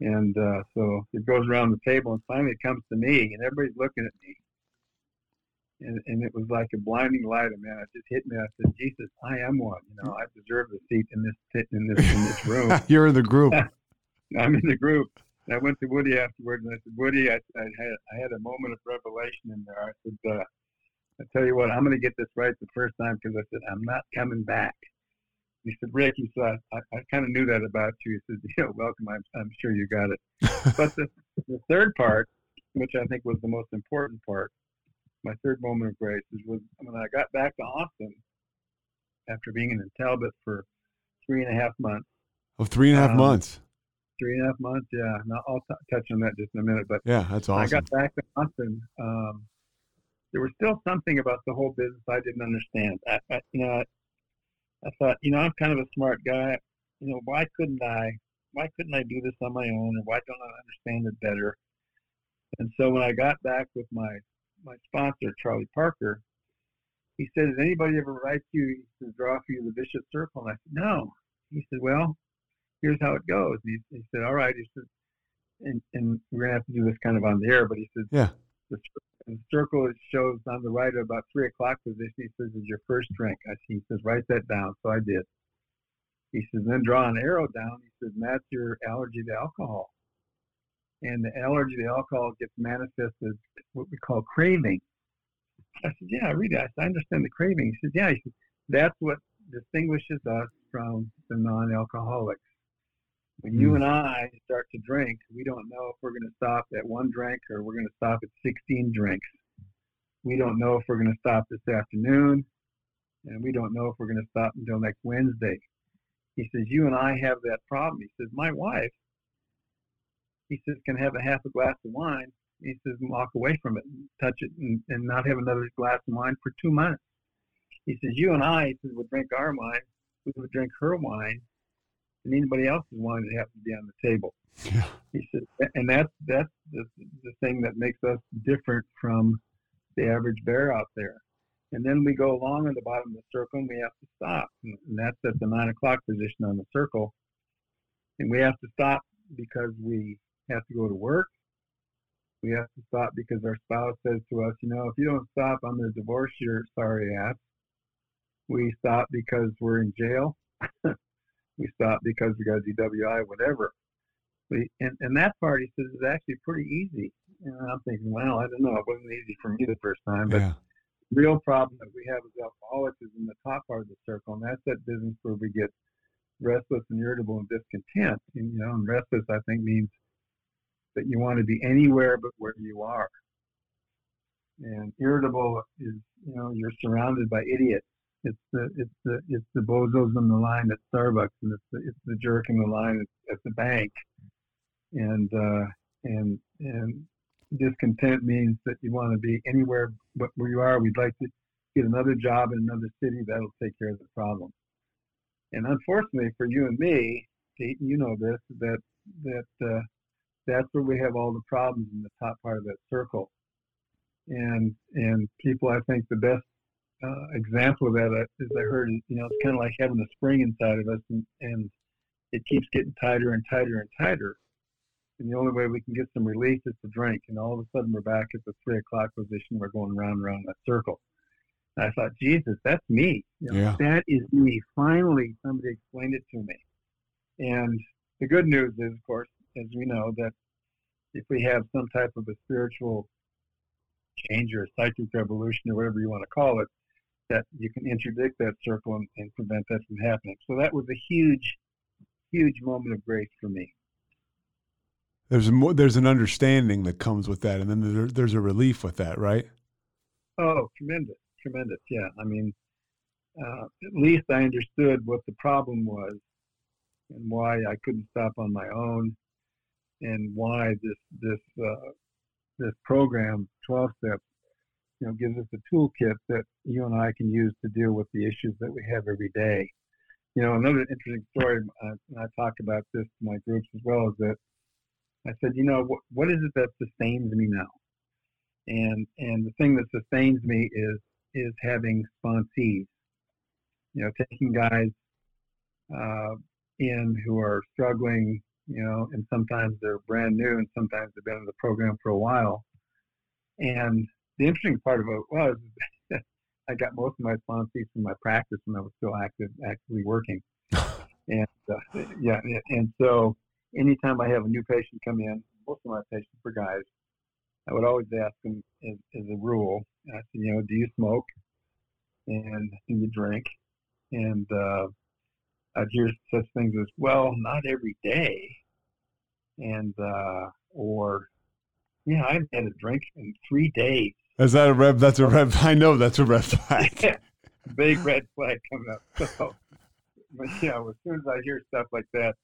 And uh, so it goes around the table, and finally it comes to me, and everybody's looking at me. And, and it was like a blinding light, and man. It just hit me. I said, "Jesus, I am one. You know, I deserve a seat in this in this in this [LAUGHS] room. You're in the group. [LAUGHS] I'm in the group." I went to Woody afterwards, and I said, "Woody, I, I had I had a moment of revelation in there. I said, uh, I tell you what, I'm going to get this right the first time because I said I'm not coming back." He said, "Rick," he said, "I, I kind of knew that about you." He said, [LAUGHS] "You know, welcome. I'm, I'm sure you got it." [LAUGHS] but the, the third part, which I think was the most important part, my third moment of grace is when I got back to Austin after being in Talbot for three and a half months. Oh, three and a half Um, months. Three and a half months, yeah. Now I'll t- touch on that just in a minute. But Yeah, that's when I got back to Austin, um, there was still something about the whole business I didn't understand. I, I, you know, I, I thought, you know, I'm kind of a smart guy. You know, why couldn't I? Why couldn't I do this on my own? And why don't I understand it better? And so when I got back with my my sponsor, Charlie Parker, he said, "Has anybody ever write to you to draw for you the vicious circle?" And I said, "No." He said, "Well, here's how it goes." He, he said, "All right." He said, and, and we're gonna have to do this kind of on the air, but he said, Yeah. the, the circle it shows on the right at about three o'clock position. He says, "Is your first drink?" I see. He says, "Write that down." So I did. He says, "Then draw an arrow down." He says, "That's your allergy to alcohol." And the allergy to alcohol gets manifested what we call craving. I said, "Yeah, I read it. I, said, I understand the craving." He says, "Yeah." He says, "That's what distinguishes us from the non-alcoholics." When you Hmm. and I start to drink, we don't know if we're going to stop at one drink or we're going to stop at 16 drinks. We don't know if we're going to stop this afternoon, and we don't know if we're going to stop until next Wednesday. He says, You and I have that problem. He says, My wife, he says, can have a half a glass of wine. He says, and walk away from it, and touch it, and, and not have another glass of wine for two months. He says, You and I, he says, would drink our wine, we would drink her wine, and anybody else's wine that happens to be on the table. Yeah. He said, and that's that's the, the thing that makes us different from the average bear out there. And then we go along at the bottom of the circle, and we have to stop, and and that's at the nine o'clock position on the circle. And we have to stop because we have to go to work. We have to stop because our spouse says to us, you know, if you don't stop, I'm going to divorce your sorry ass. We stop because we're in jail. [LAUGHS] we stop because we got a DWI, whatever. We, and, and that part, he says, is actually pretty easy. And I'm thinking, well, I don't know. It wasn't easy for me the first time. But Yeah. the real problem that we have as alcoholics is in the top part of the circle. And that's that business where we get restless and irritable and discontent. And, you know, and restless, I think, means that you want to be anywhere but where you are. And irritable is, you know, you're surrounded by idiots. It's the it's the it's the bozos in the line at Starbucks, and it's the it's the jerk in the line at, at the bank, and uh, and and discontent means that you want to be anywhere but where you are. We'd like to get another job in another city that'll take care of the problem. And unfortunately for you and me, Pete, you know this that that uh, that's where we have all the problems in the top part of that circle. And and people, I think the best uh, example of that is I heard, you know, it's kind of like having a spring inside of us, and, and it keeps getting tighter and tighter and tighter. And the only way we can get some relief is to drink. And all of a sudden, we're back at the three o'clock position. We're going round and round that circle. And I thought, Jesus, that's me. You know, Yeah. That is me. Finally, somebody explained it to me. And the good news is, of course, as we know, that if we have some type of a spiritual change or psychic revolution or whatever you want to call it, that you can interdict that circle and, and prevent that from happening. So that was a huge, huge moment of grace for me. There's a more, there's an understanding that comes with that, and then there, there's a relief with that, right? Oh, tremendous, tremendous. Yeah, I mean, uh, at least I understood what the problem was and why I couldn't stop on my own, and why this this uh, this program, 12 steps, you know, gives us a toolkit that you and I can use to deal with the issues that we have every day. You know, another interesting story, uh, and I talk about this to my groups as well, is that I said, you know, what, what is it that sustains me now? And and the thing that sustains me is is having sponsees. You know, taking guys uh, in who are struggling, you know, and sometimes they're brand new, and sometimes they've been in the program for a while. And the interesting part about it was [LAUGHS] I got most of my sponsees from my practice when I was still active, actively working. [LAUGHS] and uh, yeah, and so anytime I have a new patient come in, most of my patients were guys. I would always ask them as, as a rule. I said, you know, do you smoke? And do you drink? And uh, I'd hear such things as, well, not every day. And, uh, or, yeah, I haven't had a drink in three days. Is that a red? That's a red. [LAUGHS] I know that's a red flag. [LAUGHS] Big red flag coming up. [LAUGHS] So, but, know, as soon as I hear stuff like that,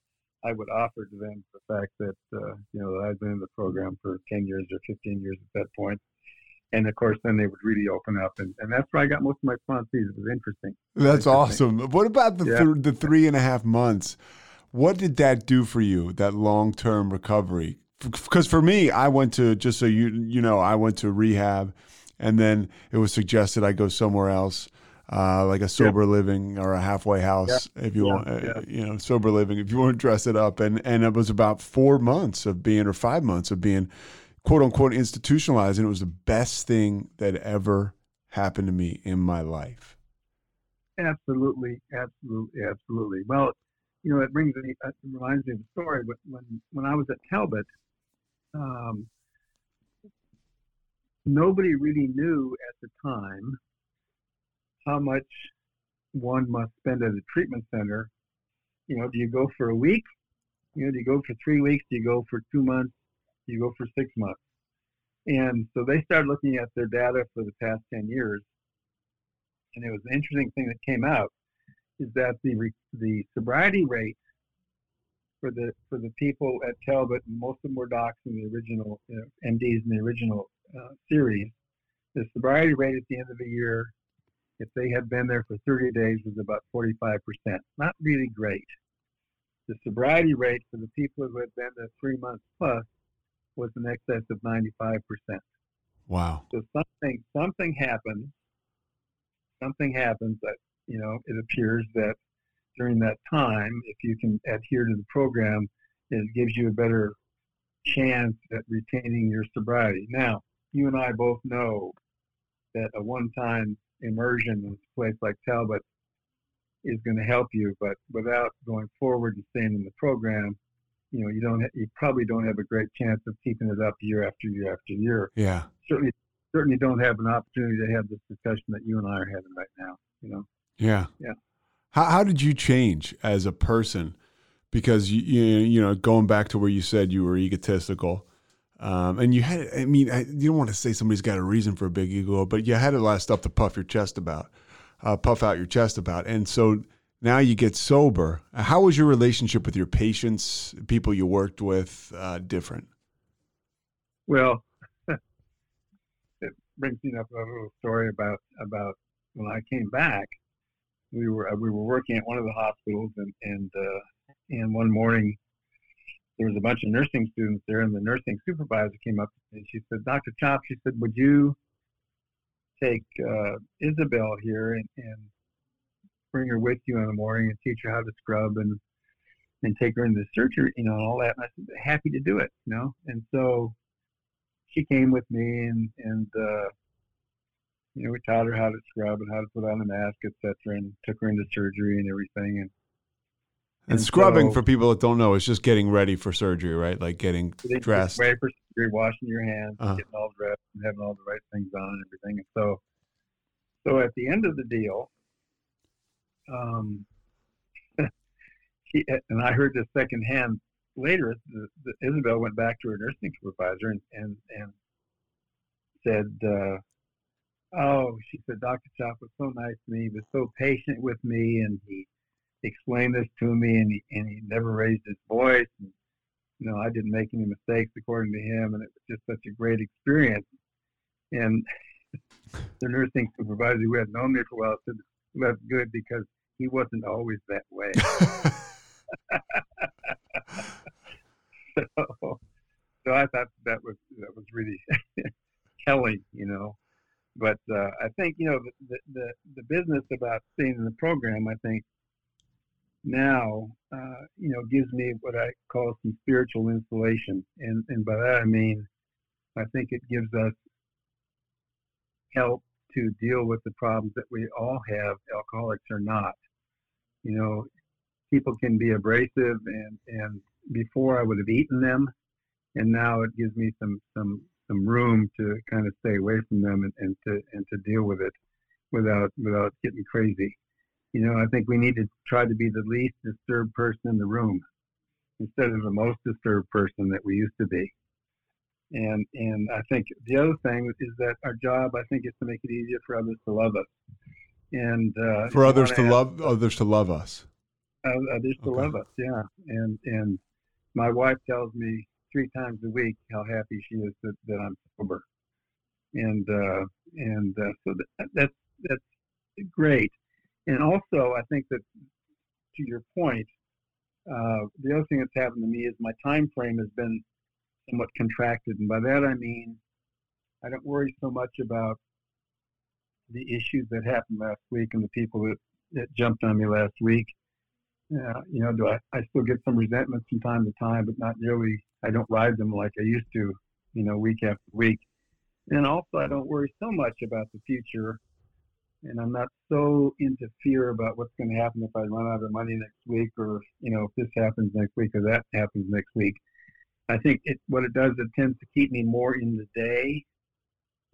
I would offer to them the fact that uh, you know that I've been in the program for 10 years or 15 years at that point, and of course then they would really open up, and, and that's where I got most of my sponsees. It was interesting. That's interesting. awesome. What about the Yeah. th- the three and a half months? What did that do for you? That long term recovery? Because for me, I went to just so you you know, I went to rehab, and then it was suggested I go somewhere else. Uh, like a sober living or a halfway house, if you Yeah. want, uh, Yeah. you know, sober living. If you want to dress it up, and and it was about four months of being, or five months of being, quote unquote, institutionalized, and it was the best thing that ever happened to me in my life. Absolutely, absolutely, absolutely. Well, you know, it brings me, it reminds me of a story. When when I was at Talbott, um, nobody really knew at the time how much one must spend at a treatment center. You know, do you go for a week? You know, do you go for three weeks? Do you go for two months? Do you go for six months? And so they started looking at their data for the past 10 years. And it was an interesting thing that came out is that the the sobriety rate for the for the people at Talbott, and most of them were docs in the original you know, MDs in the original uh, series. The sobriety rate at the end of the year, if they had been there for 30 days, was about 45 percent. Not really great. The sobriety rate for the people who had been there three months plus was in excess of 95 percent. Wow. So something something happened. Something happens that you know it appears that during that time, if you can adhere to the program, it gives you a better chance at retaining your sobriety. Now, you and I both know that a one-time immersion in a place like Talbott is going to help you, but without going forward and staying in the program, you know, you don't, ha- you probably don't have a great chance of keeping it up year after year after year Yeah. certainly certainly don't have an opportunity to have this discussion that you and I are having right now. You know, Yeah. Yeah. How how did you change as a person? Because you you, you know going back to where you said you were egotistical, um, and you had I mean I, you don't want to say somebody's got a reason for a big ego, but you had a lot of stuff to puff your chest about, uh, puff out your chest about, and so now you get sober. How was your relationship with your patients, people you worked with, uh, different? well, [LAUGHS] it brings me up a little story about about when I came back. We were we were working at one of the hospitals, and and uh, and one morning there was a bunch of nursing students there, and the nursing supervisor came up and she said, "Dr. Chopp," she said, "Would you take uh, Isabel here and, and bring her with you in the morning and teach her how to scrub and and take her into the surgery, you know, and all that?" And I said, "Happy to do it," you know, and so she came with me and and uh, you know we taught her how to scrub and how to put on a mask, etc., and took her into surgery and everything. And And, And scrubbing so- for people that don't know is just getting ready for surgery, right? Like getting dressed. ready for surgery, washing your hands, Uh-huh. getting all dressed, and having all the right things on and everything. And so, so at the end of the deal, um, [LAUGHS] she and I heard this secondhand later. The, the, Isabel went back to her nursing supervisor and and and said, uh, "Oh, she said Dr. Chopp was so nice to me. He was so patient with me, and he explained this to me, and he and he never raised his voice." And, you know, I didn't make any mistakes according to him, and it was just such a great experience. And [LAUGHS] the nursing supervisor who had known me for a while said, "That's good because he wasn't always that way." [LAUGHS] [LAUGHS] so, so I thought that was that was really telling, you know. But uh, I think you know the, the the business about staying in the program. I think now uh, you know gives me what I call some spiritual insulation, and and by that I mean I think it gives us help to deal with the problems that we all have, alcoholics or not. You know, people can be abrasive, and and before I would have eaten them, and now it gives me some some some room to kind of stay away from them and, and to and to deal with it without without getting crazy. You know, I think we need to try to be the least disturbed person in the room instead of the most disturbed person that we used to be. And and I think the other thing is that our job, I think, is to make it easier for others to love us. And uh, for others to love others to love us. Uh, others to okay. love us, yeah. And and my wife tells me three times a week how happy she is that, that I'm sober. And uh, and uh, so that, that's that's great. And also, I think that to your point, uh, the other thing that's happened to me is my time frame has been somewhat contracted, and by that I mean I don't worry so much about the issues that happened last week and the people that, that jumped on me last week. Uh, you know, do I, I still get some resentment from time to time, but not nearly. I don't ride them like I used to, you know, week after week. And also, I don't worry so much about the future and I'm not so into fear about what's going to happen if I run out of money next week, or you know if this happens next week or that happens next week. I think it what it does it tends to keep me more in the day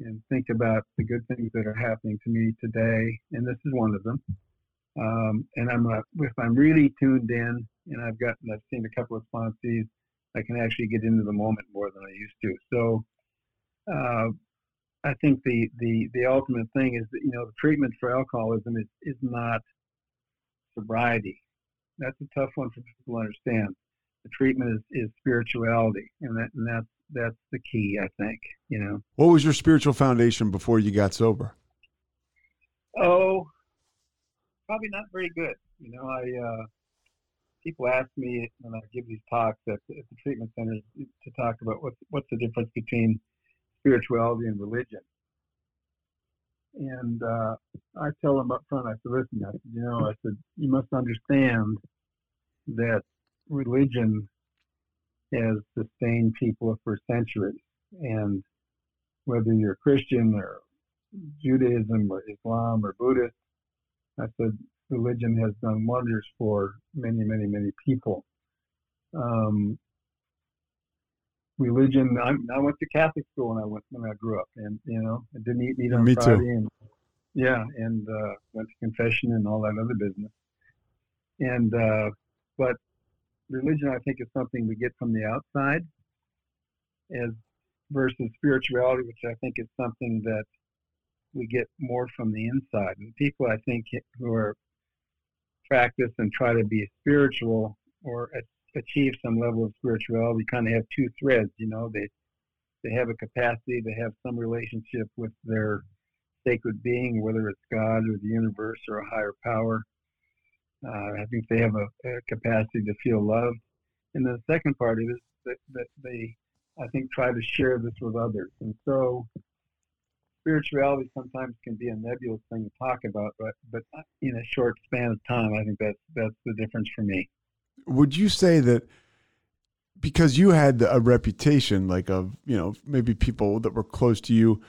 and think about the good things that are happening to me today, and this is one of them. Um, and I'm a, if I'm really tuned in, and I've gotten I've seen a couple of sponsees, I can actually get into the moment more than I used to. So uh, I think the, the, the ultimate thing is that, you know, the treatment for alcoholism is, is not sobriety. That's a tough one for people to understand. The treatment is, is spirituality, and that and that's that's the key, I think. You know. What was your spiritual foundation before you got sober? Oh, probably not very good. You know, I uh, people ask me when I give these talks at, at the treatment centers to talk about what's what's the difference between spirituality and religion. And uh, I tell them up front, I said, listen, I said, you know, I said, you must understand that religion has sustained people for centuries. And whether you're Christian or Judaism or Islam or Buddhist, I said, religion has done wonders for many, many, many people. Um, religion. I, I went to Catholic school when I went when I grew up, and you know, I didn't eat meat on Me Friday, too. and yeah, and uh, went to confession and all that other business. And uh, but religion, I think, is something we get from the outside, as versus spirituality, which I think is something that we get more from the inside. And people, I think, who are practice and try to be spiritual or achieve some level of spirituality kind of have two threads. You know, they they have a capacity, they have some relationship with their sacred being, whether it's God or the universe or a higher power. Uh, I think they have a, a, capacity to feel loved. And the second part is that, that they, I think, try to share this with others. And so spirituality sometimes can be a nebulous thing to talk about, but, but in a short span of time, I think that's, that's the difference for me. Would you say that because you had a reputation like of you know maybe people that were close to you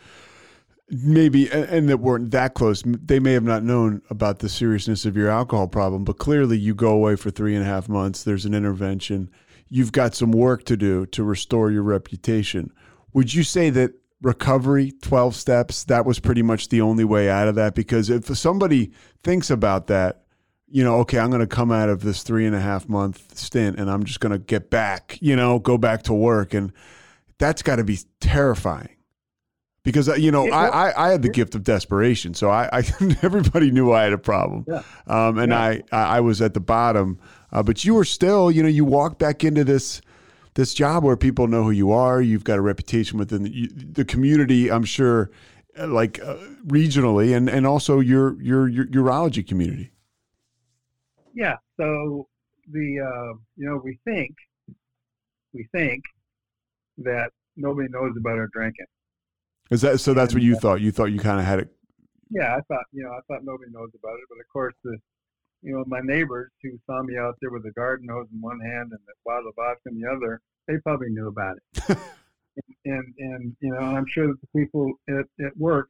maybe and that weren't that close they may have not known about the seriousness of your alcohol problem but clearly you go away for three and a half months there's an intervention you've got some work to do to restore your reputation. Would you say that recovery 12 steps that was pretty much the only way out of that because if somebody thinks about that you know, okay, I'm going to come out of this three and a half month stint and I'm just going to get back, you know, go back to work. And that's got to be terrifying because, uh, you know, I, I, I, had the gift of desperation. So I, I [LAUGHS] everybody knew I had a problem. Yeah. Um, and yeah. I, I was at the bottom, uh, but you were still, you know, you walk back into this, this job where people know who you are. You've got a reputation within the, the community. I'm sure uh, like uh, regionally and, and also your, your, your urology community yeah. So the uh, you know we think we think that nobody knows about our drinking. Is that so? That's and, what you uh, thought. You thought you kind of had it. Yeah, I thought you know I thought nobody knows about it, but of course the you know my neighbors who saw me out there with a garden hose in one hand and the bottle of vodka in the other, they probably knew about it. [LAUGHS] and, and you know I'm sure that the people at, at work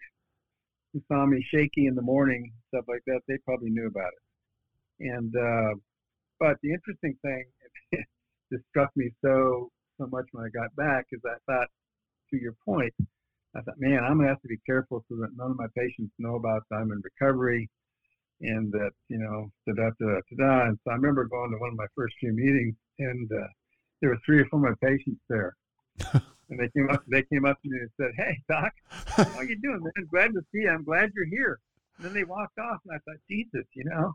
who saw me shaky in the morning stuff like that, they probably knew about it. And uh, but the interesting thing [LAUGHS] that struck me so so much when I got back is I thought, to your point, I thought, man, I'm gonna have to be careful so that none of my patients know about that I'm in recovery, and that you know, da da da da da. And so I remember going to one of my first few meetings, and uh, there were three or four of my patients there. [LAUGHS] And they came up, they came up to me and said, "Hey, Doc, how are you doing, man? Glad to see you. I'm glad you're here." And then they walked off, and I thought, Jesus, you know,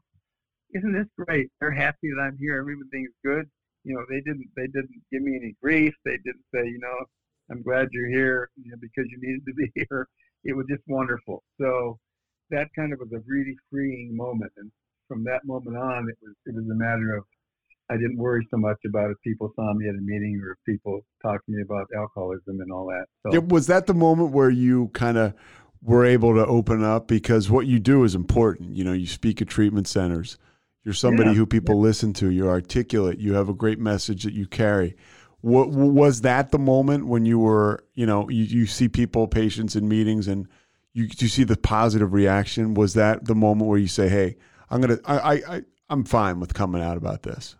isn't this great? They're happy that I'm here. Everything's good. You know, they didn't they didn't give me any grief. They didn't say, you know, I'm glad you're here, you know, because you needed to be [LAUGHS] here. It was just wonderful. So that kind of was a really freeing moment, and from that moment on, it was it was a matter of I didn't worry so much about if people saw me at a meeting or if people talked to me about alcoholism and all that. So Yeah, was that the moment where you kind of were able to open up because what you do is important. You know, you speak at treatment centers. You're somebody Yeah, who people listen to. You're articulate. You have a great message that you carry. What was that the moment when you were, you know, you, you see people, patients in meetings, and you you see the positive reaction? Was that the moment where you say, "Hey, I'm gonna, I, I, I I'm fine with coming out about this"?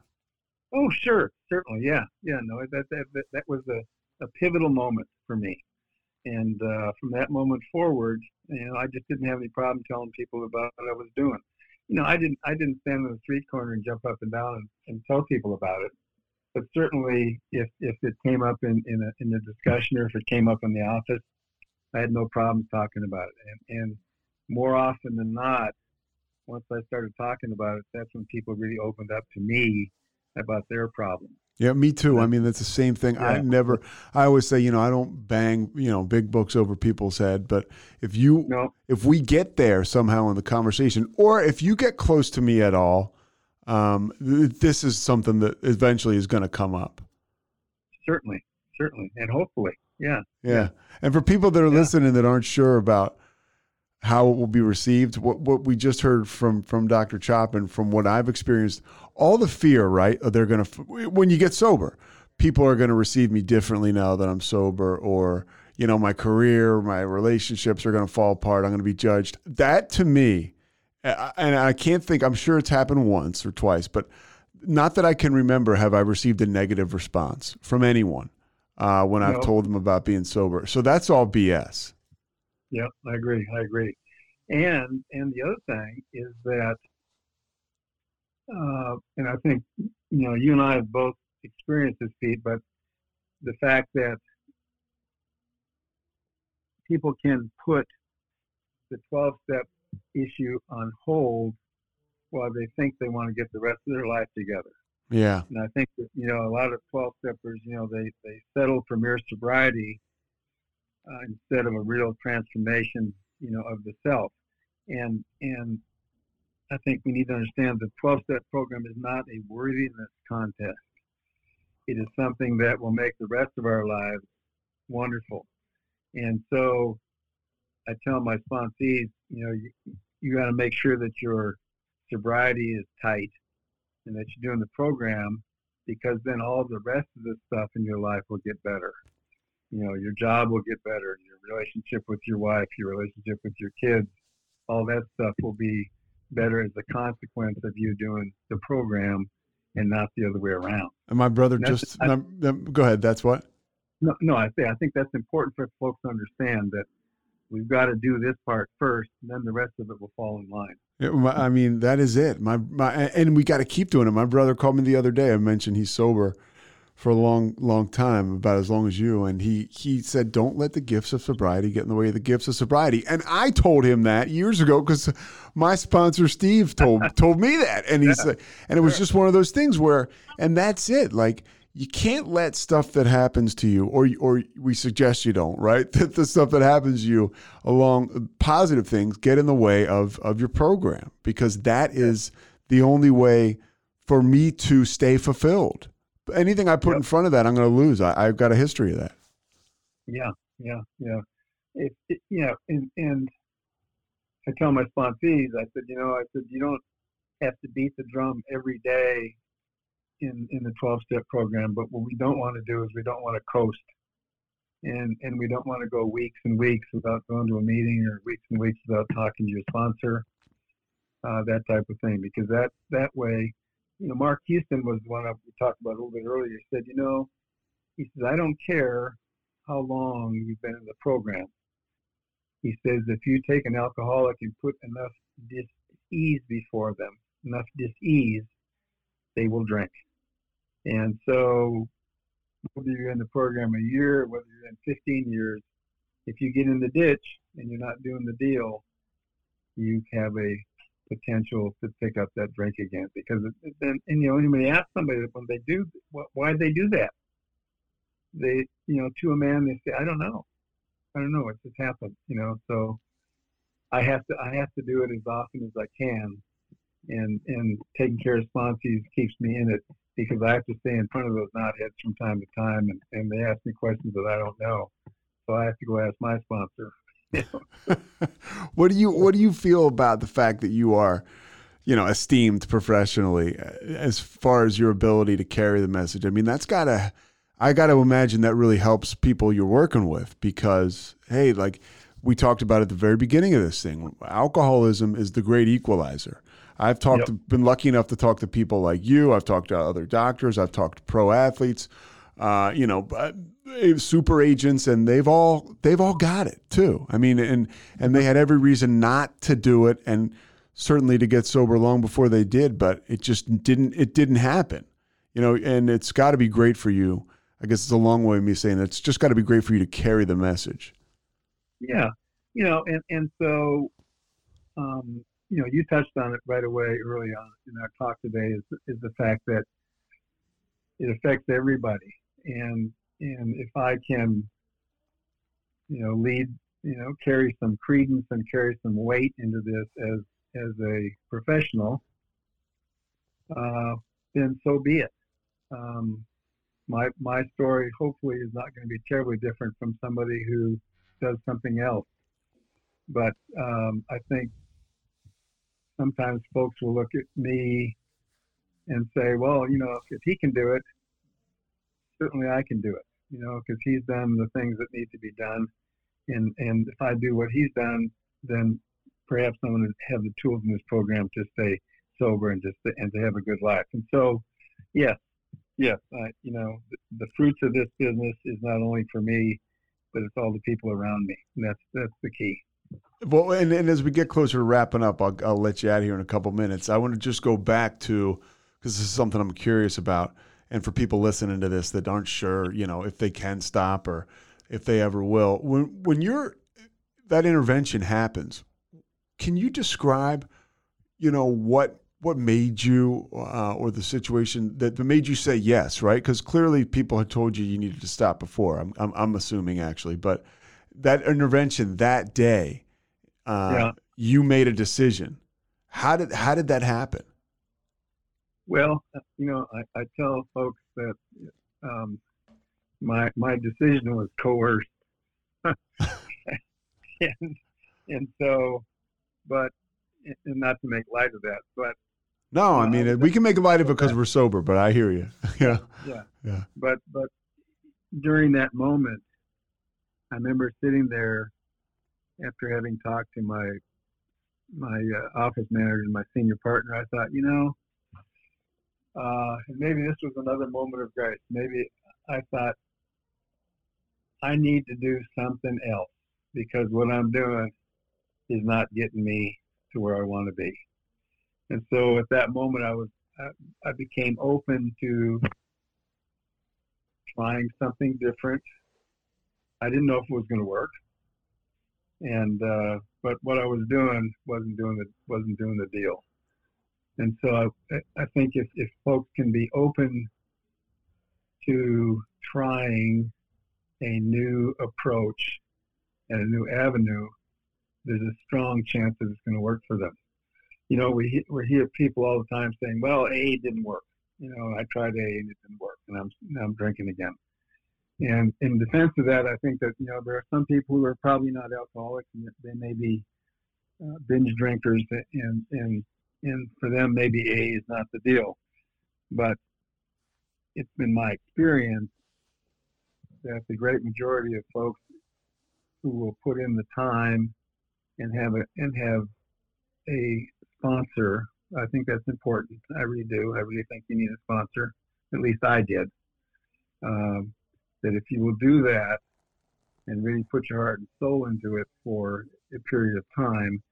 Oh, sure, certainly, yeah, yeah. No, that that that, that was a, a pivotal moment for me, and uh, from that moment forward, you know, I just didn't have any problem telling people about what I was doing. You know, I didn't I didn't stand on the street corner and jump up and down and, and tell people about it. But certainly, if if it came up in in a in a discussion or if it came up in the office, I had no problems talking about it. And and more often than not, once I started talking about it, that's when people really opened up to me about their problems. Yeah, me too. I mean, that's the same thing. I never, I always say, you know, I don't bang, you know, big books over people's head. But if you, No, if we get there somehow in the conversation, or if you get close to me at all, um, this is something that eventually is going to come up. certainly, certainly, and hopefully, yeah. Yeah. And for people that are Yeah. listening that aren't sure about how it will be received, what what we just heard from from Dr. Chopp and from what I've experienced, all the fear, right? They're going to when you get sober, people are going to receive me differently now that I'm sober or you know, my career, my relationships are going to fall apart. I'm going to be judged. That to me, and I can't think, I'm sure it's happened once or twice, but not that I can remember have I received a negative response from anyone uh, when I've told them about being sober. So that's all BS. Yeah, I agree. I agree. And and the other thing is that, uh, and I think you know you and I have both experienced this, Pete. But the fact that people can put the 12-step issue on hold while they think they want to get the rest of their life together. Yeah. And I think that, you know, a lot of 12 steppers, you know, they, they settle for mere sobriety uh, instead of a real transformation, you know, of the self. And, and I think we need to understand the 12 step program is not a worthiness contest. It is something that will make the rest of our lives wonderful. And so I tell my sponsees, you know, you, you got to make sure that your sobriety is tight and that you're doing the program because then all the rest of the stuff in your life will get better. You know, your job will get better, your relationship with your wife, your relationship with your kids, all that stuff will be better as a consequence of you doing the program and not the other way around. And my brother That's- just, I- my- go ahead. That's what? No, no, I say I think that's important for folks to understand that we've got to do this part first, and then the rest of it will fall in line. I mean, that is it. My, my, and we got to keep doing it. My brother called me the other day. I mentioned he's sober for a long, long time, about as long as you. And he, he said, don't let the gifts of sobriety get in the way of the gifts of sobriety. And I told him that years ago because my sponsor, Steve, told, told me that. And he's [LAUGHS] like, and it was just one of those things where, and that's it. Like, you can't let stuff that happens to you, or or we suggest you don't, right? [LAUGHS] That the stuff that happens to you along positive things get in the way of of your program because that is the only way for me to stay fulfilled. Anything I put in front of that, I'm going to lose. I, I've got a history of that. Yeah, yeah, yeah. It, it, you know, and, and I tell my sponsees, I said, you know, I said, you don't have to beat the drum every day in, in the 12 step program, but what we don't want to do is we don't want to coast. And, and we don't want to go weeks and weeks without going to a meeting or weeks and weeks without talking to your sponsor, uh, that type of thing. Because that, that way, you know, Mark Houston was the one we talked about a little bit earlier. He said, you know, he says, I don't care how long you've been in the program. He says if you take an alcoholic and put enough dis-ease before them, enough dis-ease, they will drink. And so whether you're in the program a year, whether you're in 15 years, if you get in the ditch and you're not doing the deal, you have a potential to pick up that drink again. Because then, and you know, anybody ask somebody when they do, why they do that? They, you know, to a man, they say, I don't know, I don't know, it just happened, you know. So I have to, I have to do it as often as I can, and and taking care of sponsees keeps me in it because I have to stay in front of those knotheads from time to time, and, and they ask me questions that I don't know, so I have to go ask my sponsor. [LAUGHS] what do you What do you feel about the fact that you are, you know, esteemed professionally uh, as far as your ability to carry the message? I mean, that's gotta. I got to imagine that really helps people you're working with because, hey, like we talked about at the very beginning of this thing, alcoholism is the great equalizer. I've talked, yep. to, been lucky enough to talk to people like you. I've talked to other doctors. I've talked to pro athletes, uh, you know, uh, super agents, and they've all they've all got it too. I mean, and and they had every reason not to do it, and certainly to get sober long before they did, but it just didn't. It didn't happen, you know. And it's got to be great for you. I guess it's a long way of me saying it's just got to be great for you to carry the message. Yeah, you know, and and so um, you know, you touched on it right away early on in our talk today is is the fact that it affects everybody, and and if I can, you know, lead, you know, carry some credence and carry some weight into this as as a professional, uh, then so be it. Um, my my story hopefully is not going to be terribly different from somebody who does something else, but um, I think sometimes folks will look at me and say, well, you know, if he can do it, certainly I can do it, you know, because he's done the things that need to be done. And, and if I do what he's done, then perhaps I'm going to have the tools in this program to stay sober and just to, and to have a good life. And so, yes, yes, I, you know, the, the fruits of this business is not only for me, but it's all the people around me. And that's that's the key. Well, and, and as we get closer to wrapping up, I'll, I'll let you out here in a couple minutes. I want to just go back to because this is something I'm curious about, and for people listening to this that aren't sure, you know, if they can stop or if they ever will. When when you're that intervention happens, can you describe, you know, what what made you uh, or the situation that made you say yes, right? Because clearly people had told you you needed to stop before. I'm, I'm, I'm assuming actually, but that intervention that day, uh, yeah. you made a decision. How did how did that happen? Well, you know, I, I tell folks that um, my my decision was coerced, [LAUGHS] and, and so, but and not to make light of that, but no, I mean we can make light of it because we're sober. But I hear you. [LAUGHS] yeah, yeah, yeah. But but during that moment, I remember sitting there after having talked to my my uh, office manager and my senior partner. I thought, you know, uh, maybe this was another moment of grace. Maybe I thought I need to do something else because what I'm doing is not getting me to where I want to be. And so at that moment, I was I, I became open to trying something different I didn't know if it was going to work, and uh, but what I was doing wasn't doing the wasn't doing the deal. And so I, I think if, if folks can be open to trying a new approach and a new avenue, there's a strong chance that it's going to work for them. You know, we we hear people all the time saying, "Well, A didn't work." You know, I tried A and it didn't work, and I'm I'm drinking again. And in defense of that, I think that you know there are some people who are probably not alcoholics, and they may be uh, binge drinkers, and and and for them maybe A is not the deal. But it's been my experience that the great majority of folks who will put in the time and have a and have a sponsor, I think that's important. I really do. I really think you need a sponsor. At least I did. Um, that if you will do that and really put your heart and soul into it for a period of time,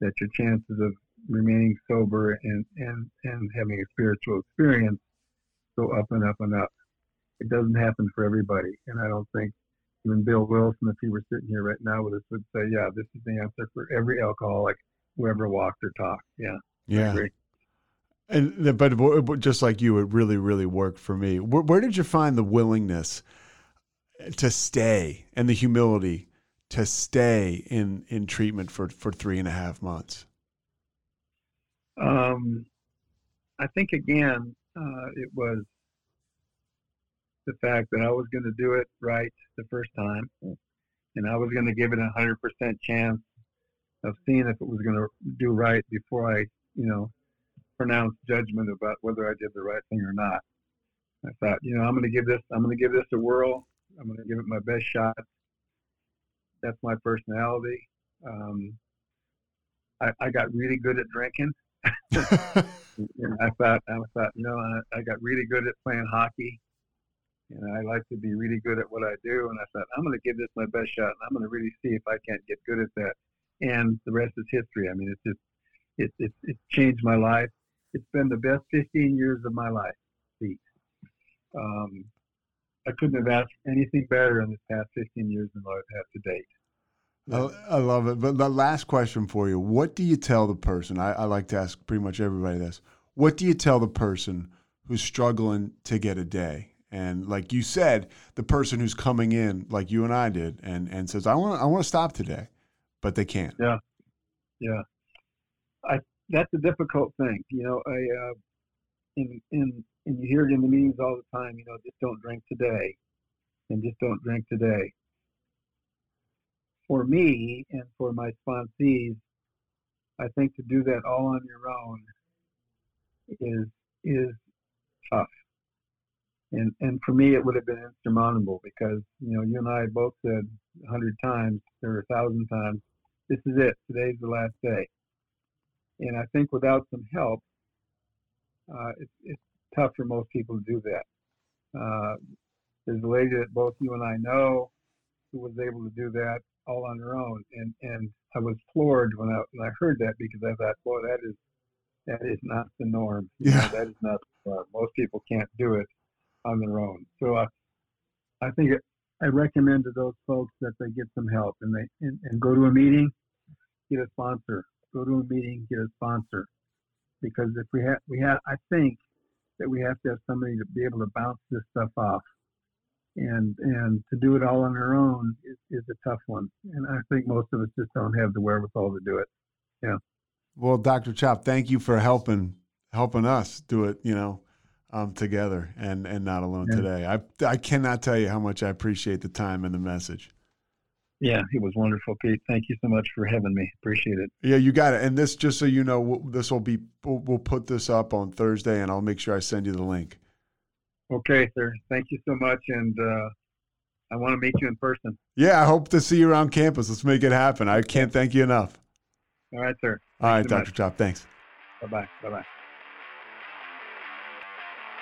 that your chances of remaining sober and, and, and having a spiritual experience go up and up and up. it doesn't happen for everybody. And I don't think even Bill Wilson, if he were sitting here right now with us, would say, yeah, this is the answer for every alcoholic who ever walked or talked. Yeah. Yeah. And but just like you, it really, really worked for me. Where, where did you find the willingness to stay and the humility to stay in in treatment for for three and a half months? Um, I think again, uh, it was the fact that I was going to do it right the first time, and I was going to give it a hundred percent chance of seeing if it was going to do right before I, you know, pronounce judgment about whether I did the right thing or not. I thought, you know, I'm going to give this, I'm going to give this a whirl. I'm going to give it my best shot. That's my personality. Um, I, I got really good at drinking. [LAUGHS] and I thought, I thought, you know, I, I got really good at playing hockey and I like to be really good at what I do. And I thought, I'm going to give this my best shot, and I'm going to really see if I can't get good at that. And the rest is history. I mean, it's just, it, it, it's changed my life. It's been the best 15 years of my life. Um, I couldn't have asked anything better in the past 15 years than what I've had to date. I, I, love it. But the last question for you What do you tell the person? I, I like to ask pretty much everybody this. What do you tell the person who's struggling to get a day? And like you said, the person who's coming in, like you and I did, and and says, "I want I want to stop today," but they can't. Yeah, yeah. I that's a difficult thing. You know, I uh, in in and you hear it in the meetings all the time. You know, just don't drink today, and just don't drink today. For me and for my sponsees, I think to do that all on your own is is tough and and for me it would have been insurmountable because you know you and I both said a hundred times or a thousand times, this is it. Today's the last day. And I think without some help, uh, it's, it's tough for most people to do that. Uh, there's a lady that both you and I know who was able to do that all on her own, and and I was floored when I when I heard that because I thought, boy, that is that is not the norm. You yeah, know, that is not. Uh, most people can't do it on their own. So uh, I think it, I recommend to those folks that they get some help and they and, and go to a meeting, get a sponsor. Go to a meeting, get a sponsor, because if we have we have I think that we have to have somebody to be able to bounce this stuff off, and and to do it all on our own is, is a tough one. And I think most of us just don't have the wherewithal to do it. Yeah. Well, Dr. Chopp, thank you for helping helping us do it. You know um, together and and not alone yeah. today. I I cannot tell you how much I appreciate the time and the message. Yeah, it was wonderful, Pete. Thank you so much for having me. Appreciate it. Yeah, you got it. And this, just so you know, this will be we'll, we'll put this up on Thursday, and I'll make sure I send you the link. Okay, sir. Thank you so much, and uh, I want to meet you in person. Yeah, I hope to see you around campus. Let's make it happen. I can't thank you enough. All right, sir. All right, Dr. Chopp. Thanks. Bye bye. Bye bye.